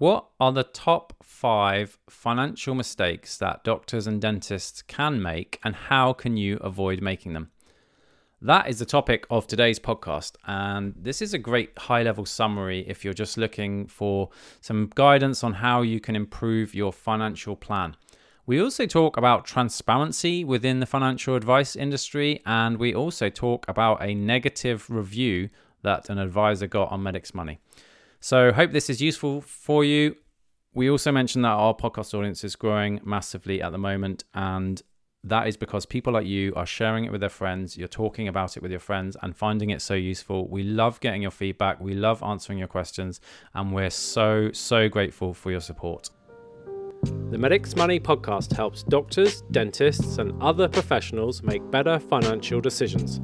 What are the top five financial mistakes that doctors and dentists can make, and how can you avoid making them? That is the topic of today's podcast. And this is a great high level summary if you're just looking for some guidance on how you can improve your financial plan. We also talk about transparency within the financial advice industry, and we also talk about a negative review that an advisor got on Medics Money. So, hope this is useful for you. We also mentioned that our podcast audience is growing massively at the moment, and that is because people like you are sharing it with their friends, you're talking about it with your friends and finding it so useful. We love getting your feedback, we love answering your questions, and we're so, so grateful for your support. The Medics Money podcast helps doctors, dentists, and other professionals make better financial decisions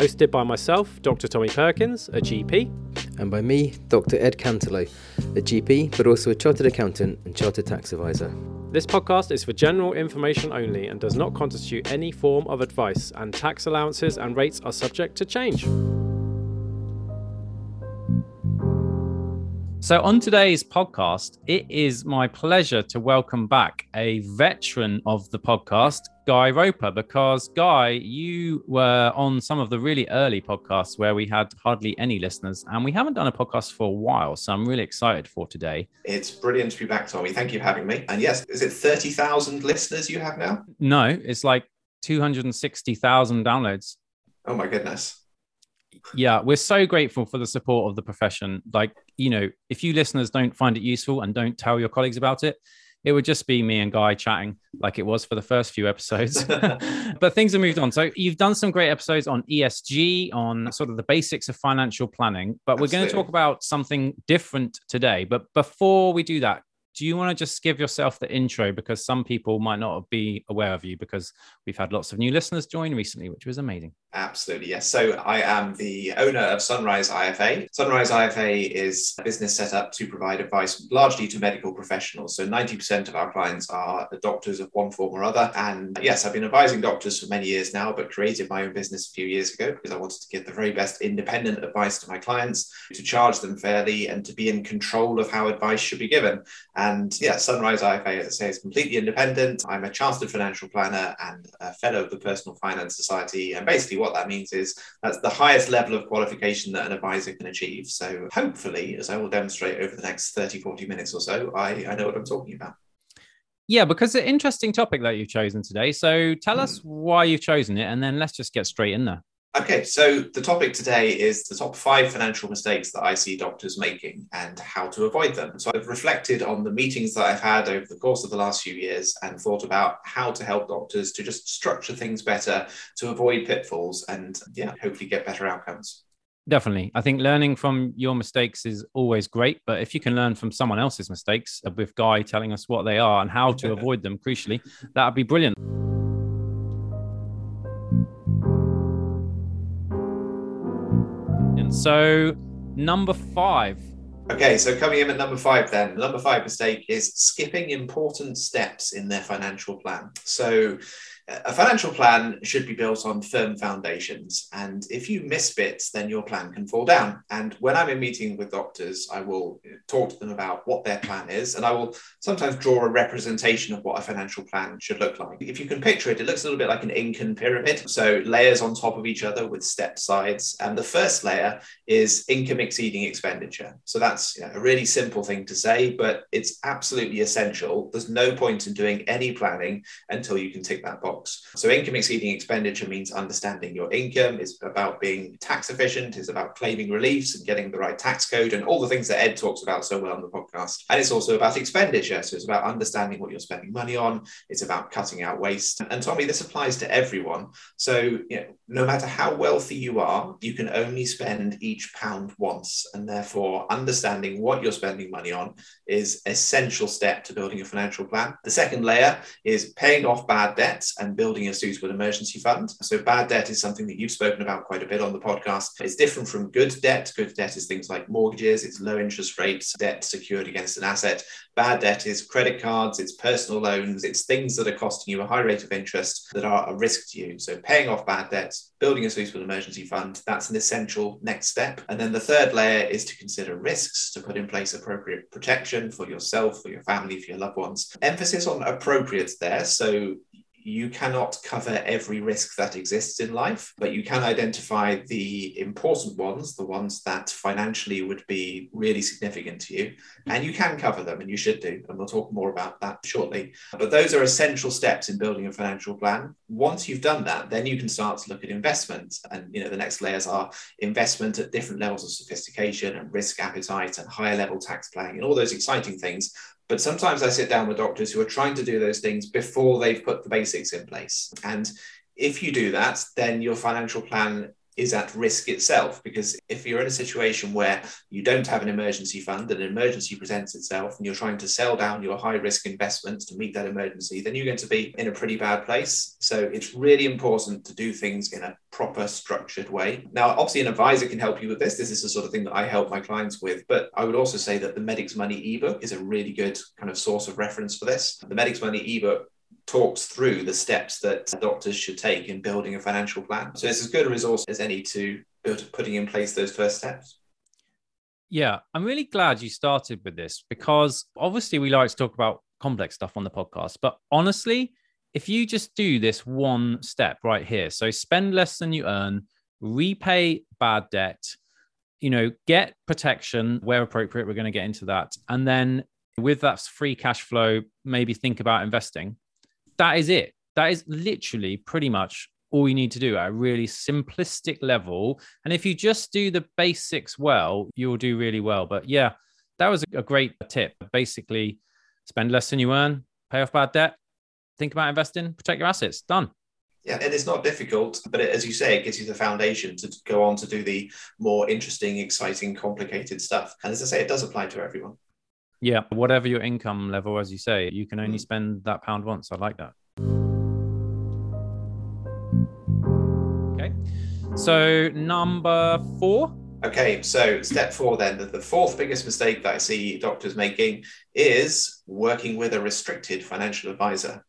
hosted by myself, Dr. Tommy Perkins, a GP. And by me, Dr. Ed Cantelo, a GP, but also a chartered accountant and chartered tax advisor. This podcast is for general information only and does not constitute any form of advice, and tax allowances and rates are subject to change. So, on today's podcast, it is my pleasure to welcome back a veteran of the podcast, Guy Roper, because Guy, you were on some of the really early podcasts where we had hardly any listeners, and we haven't done a podcast for a while. So, I'm really excited for today. It's brilliant to be back, Tommy. Thank you for having me. And yes, is it 30,000 listeners you have now? No, it's like 260,000 downloads. Oh, my goodness yeah, we're so grateful for the support of the profession. Like, you know, if you listeners don't find it useful and don't tell your colleagues about it, it would just be me and Guy chatting like it was for the first few episodes. but things have moved on. So you've done some great episodes on ESG, on sort of the basics of financial planning, but we're going to talk about something different today. But before we do that, do you want to just give yourself the intro because some people might not be aware of you because we've had lots of new listeners join recently, which was amazing. Absolutely, yes. So I am the owner of Sunrise IFA. Sunrise IFA is a business set up to provide advice largely to medical professionals. So 90% of our clients are doctors of one form or other. And yes, I've been advising doctors for many years now, but created my own business a few years ago because I wanted to give the very best independent advice to my clients, to charge them fairly, and to be in control of how advice should be given. And yeah, Sunrise IFA, as I say, is completely independent. I'm a chartered financial planner and a fellow of the Personal Finance Society. And basically, what that means is that's the highest level of qualification that an advisor can achieve. So hopefully, as I will demonstrate over the next 30, 40 minutes or so, I, I know what I'm talking about. Yeah, because it's an interesting topic that you've chosen today. So tell us hmm. why you've chosen it, and then let's just get straight in there. Okay, so the topic today is the top five financial mistakes that I see doctors making and how to avoid them. So I've reflected on the meetings that I've had over the course of the last few years and thought about how to help doctors to just structure things better, to avoid pitfalls, and yeah, hopefully get better outcomes. Definitely. I think learning from your mistakes is always great, but if you can learn from someone else's mistakes, uh, with Guy telling us what they are and how to avoid them, crucially, that would be brilliant. So, number five. Okay, so coming in at number five, then number five mistake is skipping important steps in their financial plan. So, a financial plan should be built on firm foundations. And if you miss bits, then your plan can fall down. And when I'm in meeting with doctors, I will talk to them about what their plan is. And I will sometimes draw a representation of what a financial plan should look like. If you can picture it, it looks a little bit like an Incan pyramid. So layers on top of each other with step sides. And the first layer is income exceeding expenditure. So that's you know, a really simple thing to say, but it's absolutely essential. There's no point in doing any planning until you can tick that box box. So income exceeding expenditure means understanding your income. It's about being tax efficient. It's about claiming reliefs and getting the right tax code and all the things that Ed talks about so well on the podcast. And it's also about expenditure. So it's about understanding what you're spending money on. It's about cutting out waste. And Tommy, this applies to everyone. So you know, no matter how wealthy you are, you can only spend each pound once. And therefore, understanding what you're spending money on is essential step to building a financial plan. The second layer is paying off bad debts and building a suitable emergency fund. So, bad debt is something that you've spoken about quite a bit on the podcast. It's different from good debt. Good debt is things like mortgages, it's low interest rates, debt secured against an asset. Bad debt is credit cards, it's personal loans, it's things that are costing you a high rate of interest that are a risk to you. So, paying off bad debts, building a suitable emergency fund, that's an essential next step. And then the third layer is to consider risks, to put in place appropriate protection for yourself, for your family, for your loved ones. Emphasis on appropriate there. So, you cannot cover every risk that exists in life, but you can identify the important ones, the ones that financially would be really significant to you, and you can cover them, and you should do. And we'll talk more about that shortly. But those are essential steps in building a financial plan. Once you've done that, then you can start to look at investment. And you know, the next layers are investment at different levels of sophistication and risk appetite and higher level tax planning and all those exciting things but sometimes I sit down with doctors who are trying to do those things before they've put the basics in place. And if you do that, then your financial plan is at risk itself because if you're in a situation where you don't have an emergency fund and an emergency presents itself and you're trying to sell down your high risk investments to meet that emergency then you're going to be in a pretty bad place. So it's really important to do things in a proper structured way. Now obviously an advisor can help you with this. This is the sort of thing that i help my clients with. But i would also say that the medics money ebook is a really good kind of source of reference for this. The medics money ebook talks through the steps that doctors should take in building a financial plan. So it's as good a resource as any to putting in place those first steps. Yeah, I'm really glad you started with this because obviously we like to talk about complex stuff on the podcast, but honestly, if you just do this one step right here, so spend less than you earn, repay bad debt, you know, get protection where appropriate, we're going to get into that. And then with that free cash flow, maybe think about investing that is it. That is literally pretty much all you need to do at a really simplistic level. And if you just do the basics well, you'll do really well. But yeah, that was a great tip. Basically, spend less than you earn, pay off bad debt, think about investing, protect your assets. Done. Yeah, and it's not difficult, but as you say, it gives you the foundation to go on to do the more interesting, exciting, complicated stuff. And as I say, it does apply to everyone. Yeah, whatever your income level, as you say, you can only mm. spend that pound once. I like that. Okay, so number four. Okay, so step four then, the, the fourth biggest mistake that I see doctors making is working with a restricted financial advisor.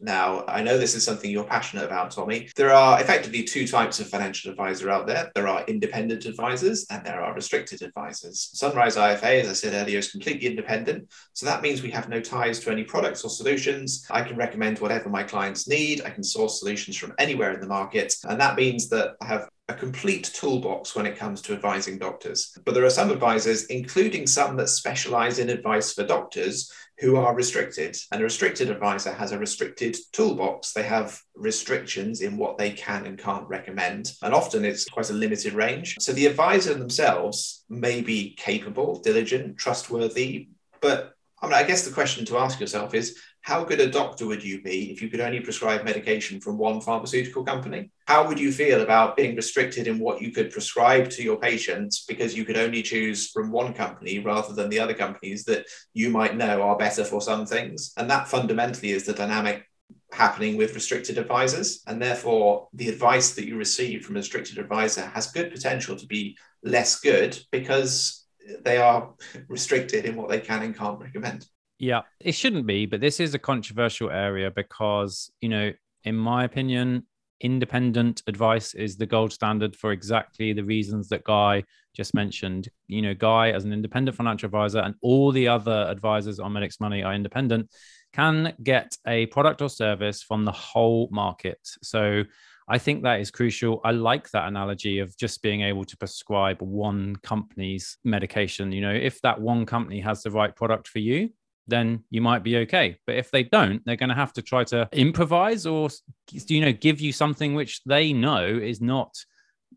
Now, I know this is something you're passionate about, Tommy. There are effectively two types of financial advisor out there. There are independent advisors and there are restricted advisors. Sunrise IFA, as I said earlier, is completely independent. So that means we have no ties to any products or solutions. I can recommend whatever my clients need. I can source solutions from anywhere in the market. And that means that I have a complete toolbox when it comes to advising doctors. But there are some advisors, including some that specialize in advice for doctors, who are restricted. And a restricted advisor has a restricted toolbox. They have restrictions in what they can and can't recommend. And often it's quite a limited range. So the advisor themselves may be capable, diligent, trustworthy, but I mean, I guess the question to ask yourself is how good a doctor would you be if you could only prescribe medication from one pharmaceutical company? How would you feel about being restricted in what you could prescribe to your patients because you could only choose from one company rather than the other companies that you might know are better for some things? And that fundamentally is the dynamic happening with restricted advisors. And therefore, the advice that you receive from a restricted advisor has good potential to be less good because they are restricted in what they can and can't recommend. Yeah, it shouldn't be, but this is a controversial area because, you know, in my opinion, independent advice is the gold standard for exactly the reasons that Guy just mentioned. You know, Guy, as an independent financial advisor, and all the other advisors on Medics Money are independent, can get a product or service from the whole market. So I think that is crucial. I like that analogy of just being able to prescribe one company's medication. You know, if that one company has the right product for you, then you might be okay. But if they don't, they're going to have to try to improvise or, you know, give you something which they know is not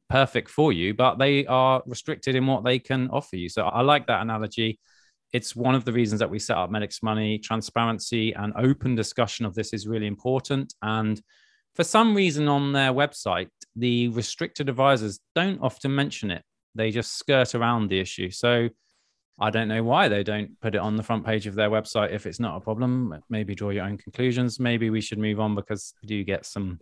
perfect for you, but they are restricted in what they can offer you. So I like that analogy. It's one of the reasons that we set up Medics Money. Transparency and open discussion of this is really important. And for some reason on their website, the restricted advisors don't often mention it. They just skirt around the issue. So I don't know why they don't put it on the front page of their website if it's not a problem. Maybe draw your own conclusions. Maybe we should move on because we do get some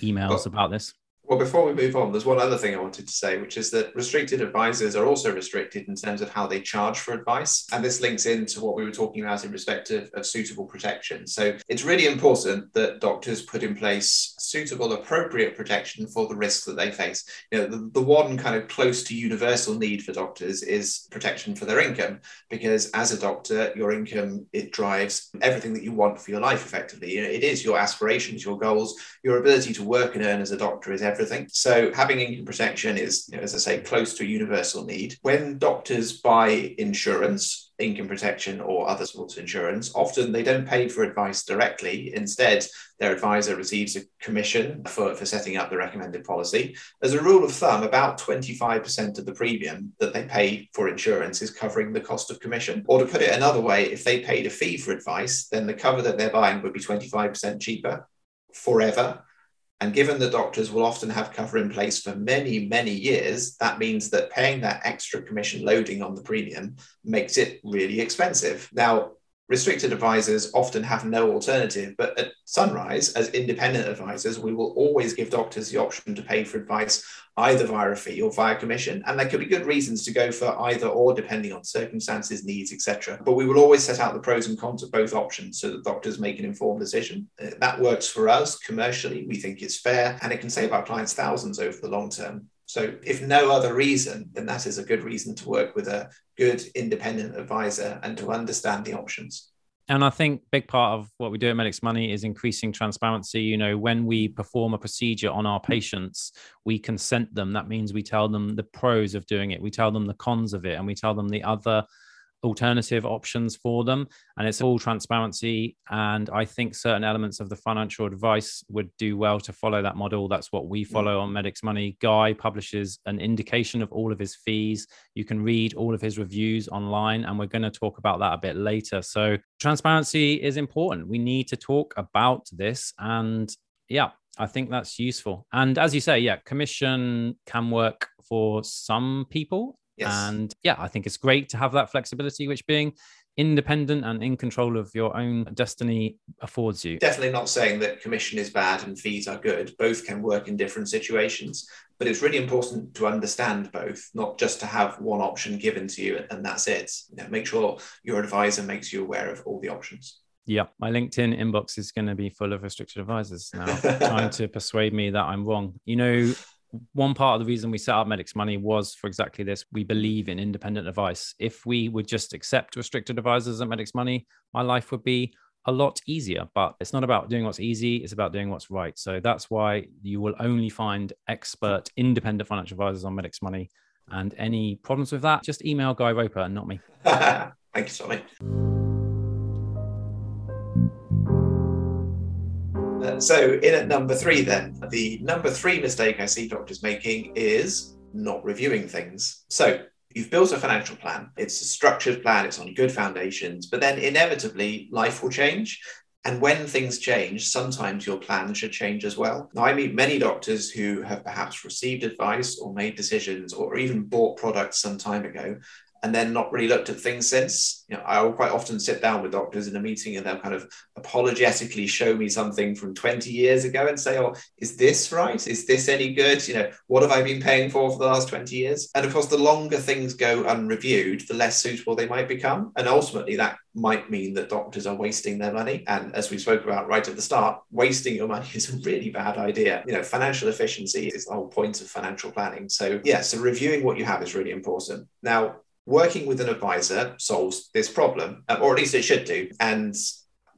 emails well, about this. Well, before we move on, there's one other thing I wanted to say, which is that restricted advisors are also restricted in terms of how they charge for advice. And this links into what we were talking about in respect of, of suitable protection. So it's really important that doctors put in place suitable, appropriate protection for the risks that they face. You know, the, the one kind of close to universal need for doctors is protection for their income, because as a doctor, your income, it drives everything that you want for your life effectively. You know, it is your aspirations, your goals, your ability to work and earn as a doctor is everything. So having income protection is, you know, as I say, close to a universal need. When doctors buy insurance, income protection or other sorts of insurance, often they don't pay for advice directly. Instead, their advisor receives a commission for, for setting up the recommended policy. As a rule of thumb, about 25% of the premium that they pay for insurance is covering the cost of commission. Or to put it another way, if they paid a fee for advice, then the cover that they're buying would be 25% cheaper forever and given the doctors will often have cover in place for many, many years, that means that paying that extra commission loading on the premium makes it really expensive. Now, restricted advisors often have no alternative, but at Sunrise, as independent advisors, we will always give doctors the option to pay for advice either via a fee or via commission. And there could be good reasons to go for either or, depending on circumstances, needs, etc. But we will always set out the pros and cons of both options so that doctors make an informed decision. Uh, that works for us commercially. We think it's fair and it can save our clients thousands over the long term. So, if no other reason, then that is a good reason to work with a good independent advisor and to understand the options and I think big part of what we do at Medics Money is increasing transparency. You know, when we perform a procedure on our patients, we consent them. That means we tell them the pros of doing it, we tell them the cons of it, and we tell them the other alternative options for them. And it's all transparency. And I think certain elements of the financial advice would do well to follow that model. That's what we mm. follow on Medics Money. Guy publishes an indication of all of his fees. You can read all of his reviews online, and we're going to talk about that a bit later. So, transparency is important. We need to talk about this. And yeah, I think that's useful. And as you say, yeah, commission can work for some people Yes. And yeah, I think it's great to have that flexibility, which being independent and in control of your own destiny affords you. Definitely not saying that commission is bad and fees are good. Both can work in different situations, but it's really important to understand both, not just to have one option given to you and that's it. You know, make sure your advisor makes you aware of all the options. Yeah, my LinkedIn inbox is going to be full of restricted advisors now, trying to persuade me that I'm wrong. You know, one part of the reason we set up Medics Money was for exactly this. We believe in independent advice. If we would just accept restricted advisors at Medics Money, my life would be a lot easier. But it's not about doing what's easy, it's about doing what's right. So that's why you will only find expert, independent financial advisors on Medics Money. And any problems with that, just email Guy Roper and not me. Thank you, Tommy. so in at number three, then, the number three mistake I see doctors making is not reviewing things. So you've built a financial plan, it's a structured plan, it's on good foundations, but then inevitably life will change. And when things change, sometimes your plan should change as well. Now, I meet many doctors who have perhaps received advice or made decisions or even bought products some time ago and then not really looked at things since. You know, I will quite often sit down with doctors in a meeting and they'll kind of apologetically show me something from 20 years ago and say, Oh, is this right? Is this any good? You know, what have I been paying for for the last 20 years? And of course, the longer things go unreviewed, the less suitable they might become. And ultimately, that might mean that doctors are wasting their money. And as we spoke about right at the start, wasting your money is a really bad idea. You know, financial efficiency is the whole point of financial planning. So, yeah, so reviewing what you have is really important. Now, working with an advisor solves this problem, uh, or at least it should do. And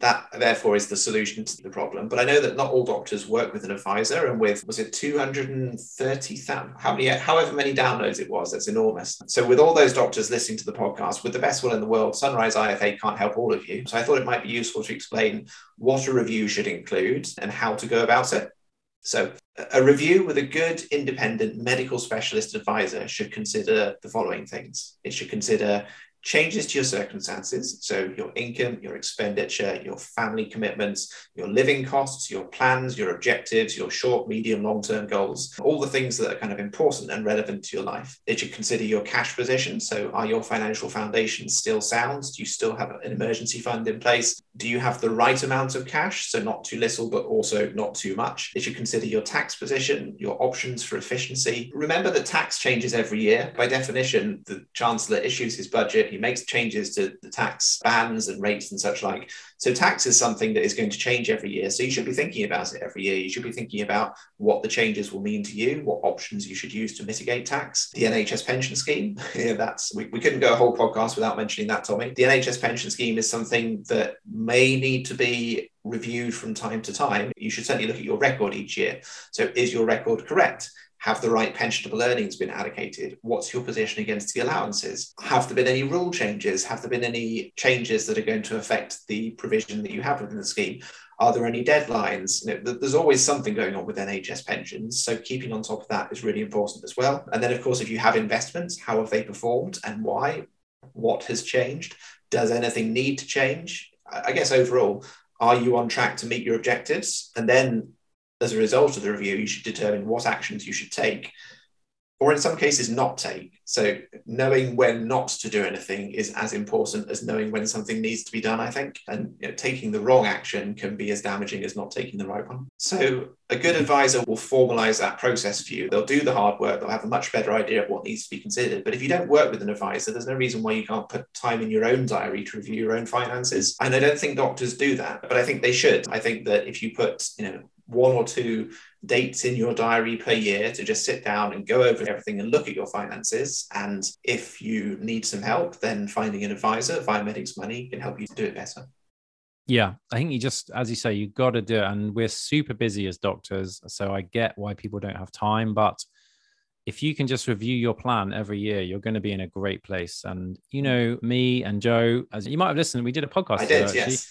that therefore is the solution to the problem. But I know that not all doctors work with an advisor, and with was it 230,000, how many, however many downloads it was, that's enormous. So with all those doctors listening to the podcast, with the best will in the world, Sunrise IFA can't help all of you. So I thought it might be useful to explain what a review should include and how to go about it. So, a review with a good independent medical specialist advisor should consider the following things. It should consider changes to your circumstances, so your income, your expenditure, your family commitments, your living costs, your plans, your objectives, your short, medium, long term goals, all the things that are kind of important and relevant to your life. It should consider your cash position. So, are your financial foundations still sound? Do you still have an emergency fund in place? Do you have the right amount of cash? So, not too little, but also not too much. It should consider your tax position, your options for efficiency. Remember that tax changes every year. By definition, the Chancellor issues his budget he makes changes to the tax bands and rates and such like. So tax is something that is going to change every year. So you should be thinking about it every year. You should be thinking about what the changes will mean to you, what options you should use to mitigate tax. The NHS pension scheme, yeah, that's we, we couldn't go a whole podcast without mentioning that, Tommy. The NHS pension scheme is something that may need to be reviewed from time to time. You should certainly look at your record each year. So is your record correct? Have the right pensionable earnings been allocated? What's your position against the allowances? Have there been any rule changes? Have there been any changes that are going to affect the provision that you have within the scheme? Are there any deadlines? You know, there's always something going on with NHS pensions. So keeping on top of that is really important as well. And then, of course, if you have investments, how have they performed and why? What has changed? Does anything need to change? I guess overall, are you on track to meet your objectives? And then as a result of the review, you should determine what actions you should take, or in some cases, not take. So, knowing when not to do anything is as important as knowing when something needs to be done, I think. And you know, taking the wrong action can be as damaging as not taking the right one. So, a good advisor will formalize that process for you. They'll do the hard work, they'll have a much better idea of what needs to be considered. But if you don't work with an advisor, there's no reason why you can't put time in your own diary to review your own finances. And I don't think doctors do that, but I think they should. I think that if you put, you know, one or two dates in your diary per year to just sit down and go over everything and look at your finances. And if you need some help, then finding an advisor via Medics Money can help you do it better. Yeah, I think you just, as you say, you got to do it. And we're super busy as doctors. So I get why people don't have time. But if you can just review your plan every year, you're going to be in a great place. And, you know, me and Joe, as you might have listened, we did a podcast. I did, yes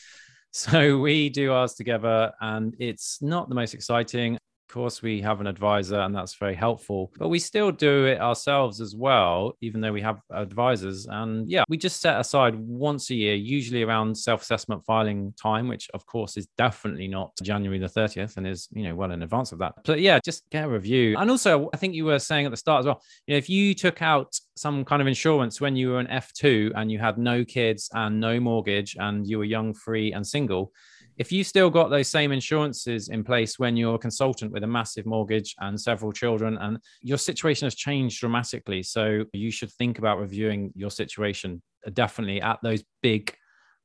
so we do ours together, and it's not the most exciting course, we have an advisor, and that's very helpful. But we still do it ourselves as well, even though we have advisors. And yeah, we just set aside once a year, usually around self assessment filing time, which of course is definitely not January the 30th and is, you know, well in advance of that. But yeah, just get a review. And also, I think you were saying at the start as well, you know, if you took out some kind of insurance when you were an F2 and you had no kids and no mortgage and you were young, free, and single, if you still got those same insurances in place when you're a consultant with a massive mortgage and several children and your situation has changed dramatically so you should think about reviewing your situation definitely at those big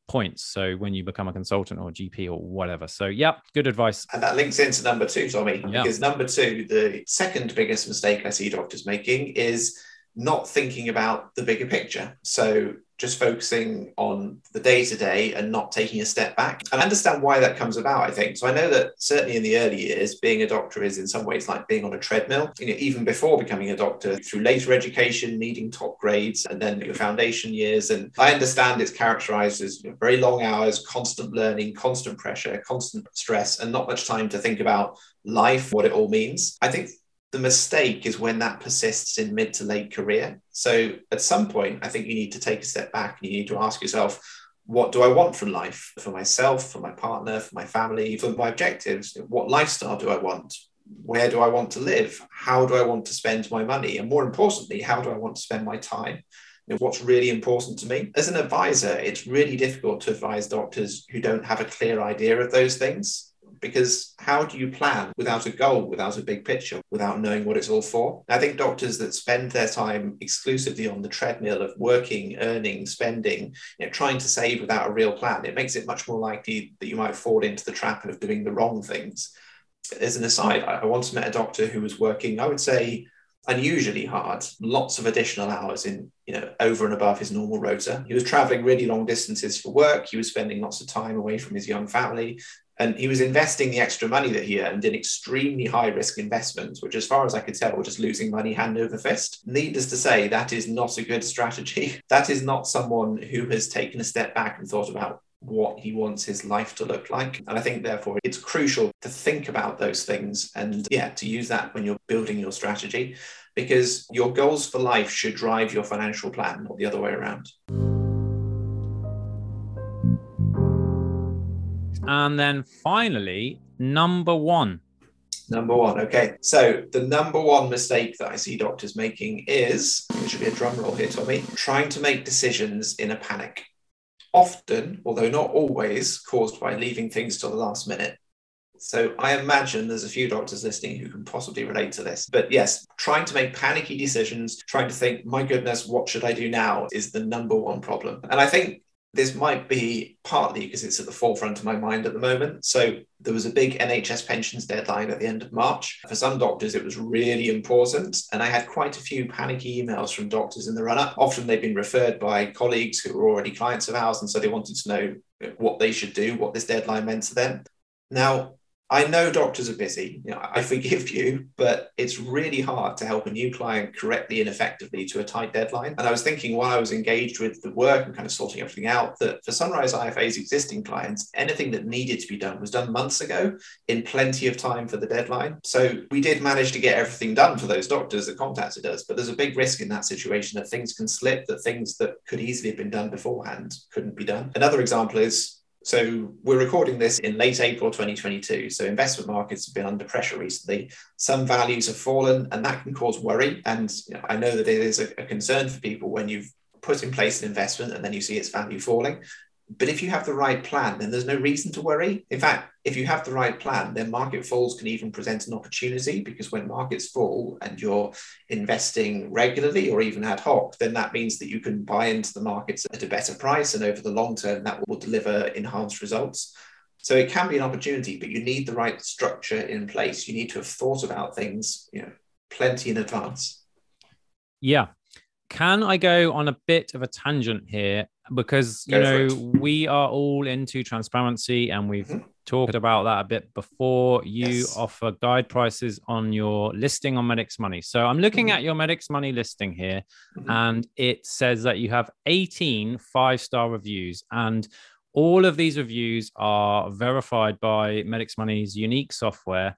points. So when you become a consultant or gp or whatever. So yeah good advice. And that links into number two tommy yeah. because number two the second biggest mistake i see doctors making is not thinking about the bigger picture. So just focusing on the day to day and not taking a step back. And I understand why that comes about, I think. So I know that certainly in the early years, being a doctor is in some ways like being on a treadmill. You know, even before becoming a doctor, through later education, needing top grades, and then your foundation years. And I understand it's characterized as very long hours, constant learning, constant pressure, constant stress, and not much time to think about life, what it all means. I think the mistake is when that persists in mid to late career. So at some point, I think you need to take a step back and you need to ask yourself, what do I want from life for myself, for my partner, for my family, for my objectives? What lifestyle do I want? Where do I want to live? How do I want to spend my money? And more importantly, how do I want to spend my time? What's really important to me? As an advisor, it's really difficult to advise doctors who don't have a clear idea of those things because how do you plan without a goal, without a big picture, without knowing what it's all for? I think doctors that spend their time exclusively on the treadmill of working, earning, spending, you know, trying to save without a real plan, it makes it much more likely that you might fall into the trap of doing the wrong things. As an aside, I once met a doctor who was working, I would say, unusually hard, lots of additional hours in, you know, over and above his normal rota. He was traveling really long distances for work. He was spending lots of time away from his young family. And he was investing the extra money that he earned in extremely high risk investments, which, as far as I could tell, were just losing money hand over fist. Needless to say, that is not a good strategy. That is not someone who has taken a step back and thought about what he wants his life to look like. And I think, therefore, it's crucial to think about those things and, yeah, to use that when you're building your strategy because your goals for life should drive your financial plan, not the other way around. And then finally, number one. Number one. Okay. So the number one mistake that I see doctors making is, it should be a drum roll here, Tommy, trying to make decisions in a panic. Often, although not always, caused by leaving things till the last minute. So I imagine there's a few doctors listening who can possibly relate to this. But yes, trying to make panicky decisions, trying to think, my goodness, what should I do now is the number one problem. And I think this might be partly because it's at the forefront of my mind at the moment. So there was a big NHS pensions deadline at the end of March. For some doctors, it was really important. And I had quite a few panicky emails from doctors in the run up. Often they've been referred by colleagues who were already clients of ours. And so they wanted to know what they should do, what this deadline meant to them. Now, I know doctors are busy. You know, I forgive you, but it's really hard to help a new client correctly and effectively to a tight deadline. And I was thinking while I was engaged with the work and kind of sorting everything out, that for Sunrise IFA's existing clients, anything that needed to be done was done months ago in plenty of time for the deadline. So we did manage to get everything done for those doctors that contacted us. But there's a big risk in that situation that things can slip, that things that could easily have been done beforehand couldn't be done. Another example is so we're recording this in late April 2022. So investment markets have been under pressure recently. Some values have fallen, and that can cause worry. And you know, I know that it is a, a concern for people when you've put in place an investment and then you see its value falling. But if you have the right plan, then there's no reason to worry. In fact, if you have the right plan, then market falls can even present an opportunity because when markets fall and you're investing regularly or even ad hoc, then that means that you can buy into the markets at a better price. And over the long term, that will deliver enhanced results. So it can be an opportunity, but you need the right structure in place. You need to have thought about things, you know, plenty in advance. Yeah. Can I go on a bit of a tangent here because you know we are all into transparency and we've mm-hmm. talked about that a bit before you yes. offer guide prices on your listing on Medics Money so i'm looking mm-hmm. at your Medics Money listing here mm-hmm. and it says that you have 18 five star reviews and all of these reviews are verified by Medics Money's unique software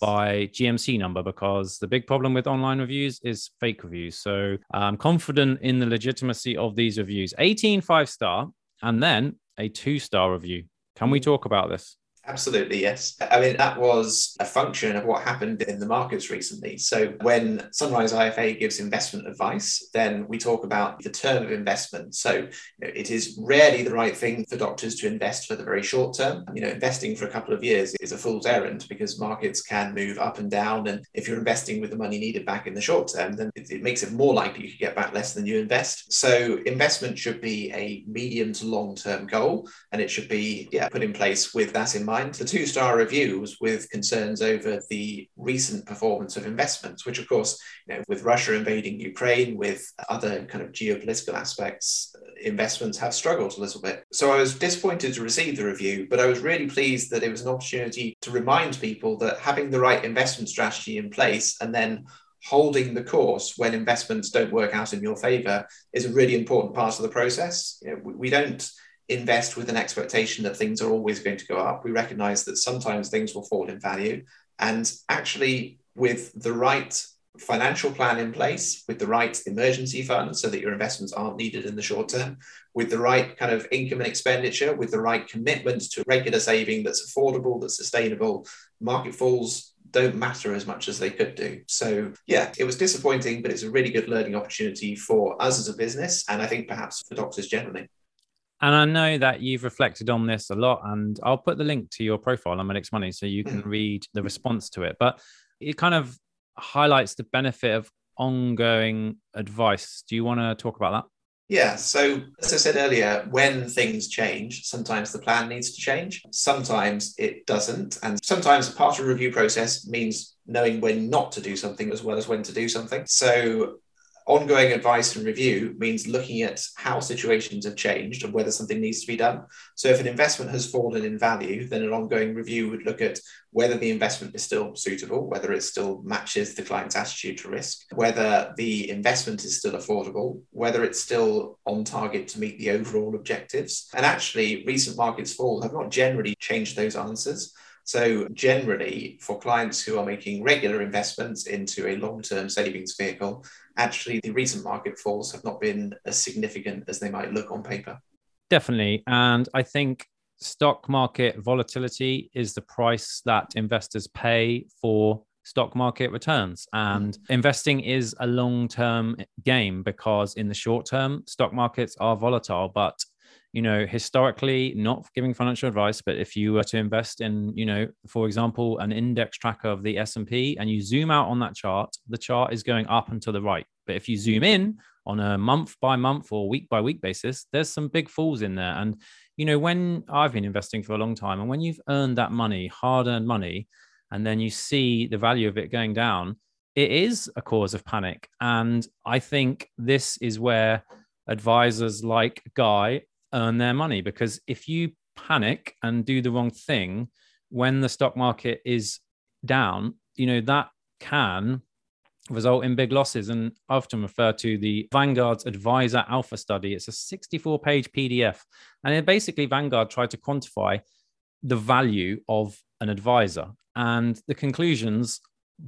by GMC number because the big problem with online reviews is fake reviews. So I'm confident in the legitimacy of these reviews. 18 five star and then a two star review. Can we hmm. talk about this? Absolutely, yes. I mean, that was a function of what happened in the markets recently. So, when Sunrise IFA gives investment advice, then we talk about the term of investment. So, you know, it is rarely the right thing for doctors to invest for the very short term. You know, investing for a couple of years is a fool's errand because markets can move up and down. And if you're investing with the money needed back in the short term, then it, it makes it more likely you could get back less than you invest. So, investment should be a medium to long term goal and it should be yeah, put in place with that in mind the two star reviews with concerns over the recent performance of investments, which, of course, you know, with Russia invading Ukraine, with other kind of geopolitical aspects, investments have struggled a little bit. So I was disappointed to receive the review, but I was really pleased that it was an opportunity to remind people that having the right investment strategy in place and then holding the course when investments don't work out in your favor is a really important part of the process. You know, we don't invest with an expectation that things are always going to go up. We recognize that sometimes things will fall in value. And actually, with the right financial plan in place, with the right emergency fund so that your investments aren't needed in the short term, with the right kind of income and expenditure, with the right commitment to regular saving that's affordable, that's sustainable, market falls don't matter as much as they could do. So, yeah, it was disappointing, but it's a really good learning opportunity for us as a business, and I think perhaps for doctors generally. And I know that you've reflected on this a lot, and I'll put the link to your profile on Medics Money so you can read the response to it. But it kind of highlights the benefit of ongoing advice. Do you want to talk about that? Yeah. So, as I said earlier, when things change, sometimes the plan needs to change, sometimes it doesn't. And sometimes part of a review process means knowing when not to do something as well as when to do something. So, ongoing advice and review means looking at how situations have changed and whether something needs to be done. So, if an investment has fallen in value, then an ongoing review would look at whether the investment is still suitable, whether it still matches the client's attitude to risk, whether the investment is still affordable, whether it's still on target to meet the overall objectives. And actually, recent markets fall have not generally changed those answers. So, generally, for clients who are making regular investments into a long term savings vehicle, actually the recent market falls have not been as significant as they might look on paper. Definitely. And I think stock market volatility is the price that investors pay for stock market returns. And investing is a long term game because in the short term, stock markets are volatile. But you know historically not giving financial advice but if you were to invest in you know for example an index tracker of the s&p and you zoom out on that chart the chart is going up and to the right. But if you zoom in on a month by month or week by week basis there's some big falls in there. And you know when i've been investing for a long time and when you've earned that money hard earned money and then you see the value of it going down it is a cause of panic. And i think this is where advisors like guy earn their money because if you panic and do the wrong thing when the stock market is down, you know, that can result in big losses. And I often refer to the Vanguard's Advisor Alpha study. It's a 64 page PDF. And it basically, Vanguard tried to quantify the value of an advisor. And the conclusions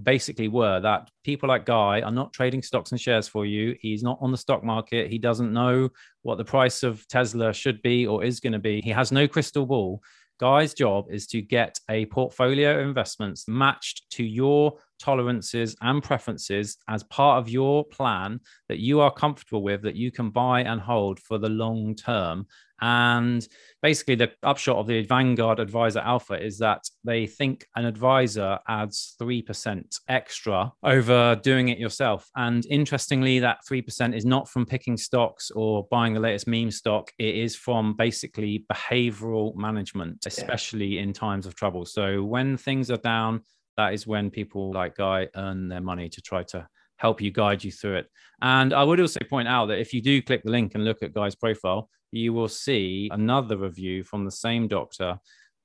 basically were that people like Guy are not trading stocks and shares for you. He's not on the stock market. He doesn't know what the price of Tesla should be or is going to be. He has no crystal ball. Guy's job is to get a portfolio of investments matched to your tolerances and preferences as part of your plan that you are comfortable with, that you can buy and hold for the long term. And basically, the upshot of the Vanguard Advisor Alpha is that they think an advisor adds 3% extra over doing it yourself. And interestingly, that 3% is not from picking stocks or buying the latest meme stock, it is from basically behavioral management, especially yeah. in times of trouble. So when things are down, that is when people like Guy earn their money to try to help you guide you through it. And I would also point out that if you do click the link and look at Guy's profile, you will see another review from the same doctor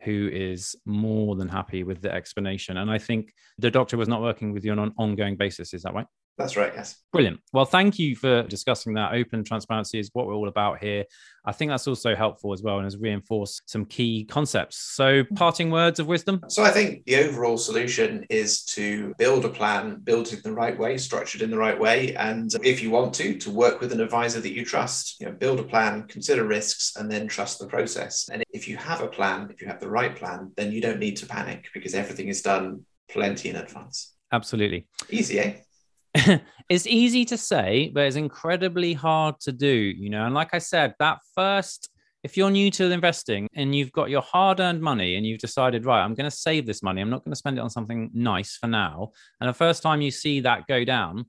who is more than happy with the explanation. And I think the doctor was not working with you on an ongoing basis. Is that right? That's right, yes. Brilliant. Well, thank you for discussing that. Open transparency is what we're all about here. I think that's also helpful as well and has reinforced some key concepts. So, parting words of wisdom? So, I think the overall solution is to build a plan, build it in the right way, structured in the right way. And if you want to, to work with an advisor that you trust, you know, build a plan, consider risks, and then trust the process. And if you have a plan, if you have the right plan, then you don't need to panic because everything is done plenty in advance. Absolutely. Easy, eh? it's easy to say, but it's incredibly hard to do, you know. And like I said, that first, if you're new to investing and you've got your hard earned money and you've decided, right, I'm going to save this money, I'm not going to spend it on something nice for now. And the first time you see that go down,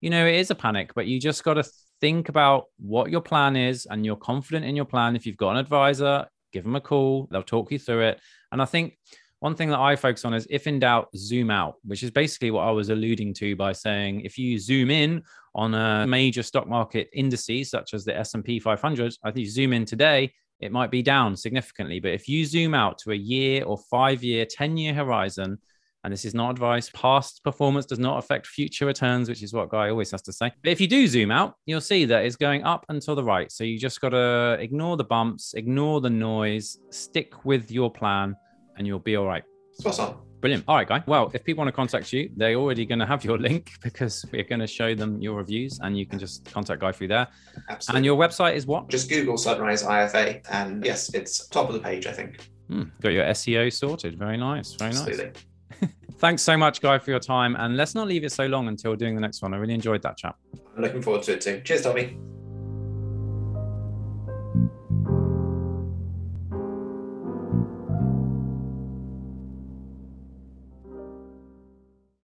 you know, it is a panic, but you just got to think about what your plan is and you're confident in your plan. If you've got an advisor, give them a call, they'll talk you through it. And I think one thing that I focus on is if in doubt, zoom out, which is basically what I was alluding to by saying if you zoom in on a major stock market indices such as the S&P 500, I think you zoom in today, it might be down significantly. But if you zoom out to a year or five year, 10 year horizon, and this is not advice, past performance does not affect future returns, which is what Guy always has to say. But if you do zoom out, you'll see that it's going up and to the right. So you just got to ignore the bumps, ignore the noise, stick with your plan and you'll be all right. Spot on. Brilliant. All right, Guy. Well, if people want to contact you, they're already going to have your link because we're going to show them your reviews and you can just contact Guy through there. Absolutely. And your website is what? Just Google Sunrise IFA. And yes, it's top of the page, I think. Hmm, got your SEO sorted. Very nice. Very Absolutely. nice. Thanks so much, Guy, for your time. And let's not leave it so long until doing the next one. I really enjoyed that chat. I'm looking forward to it too. Cheers, Tommy.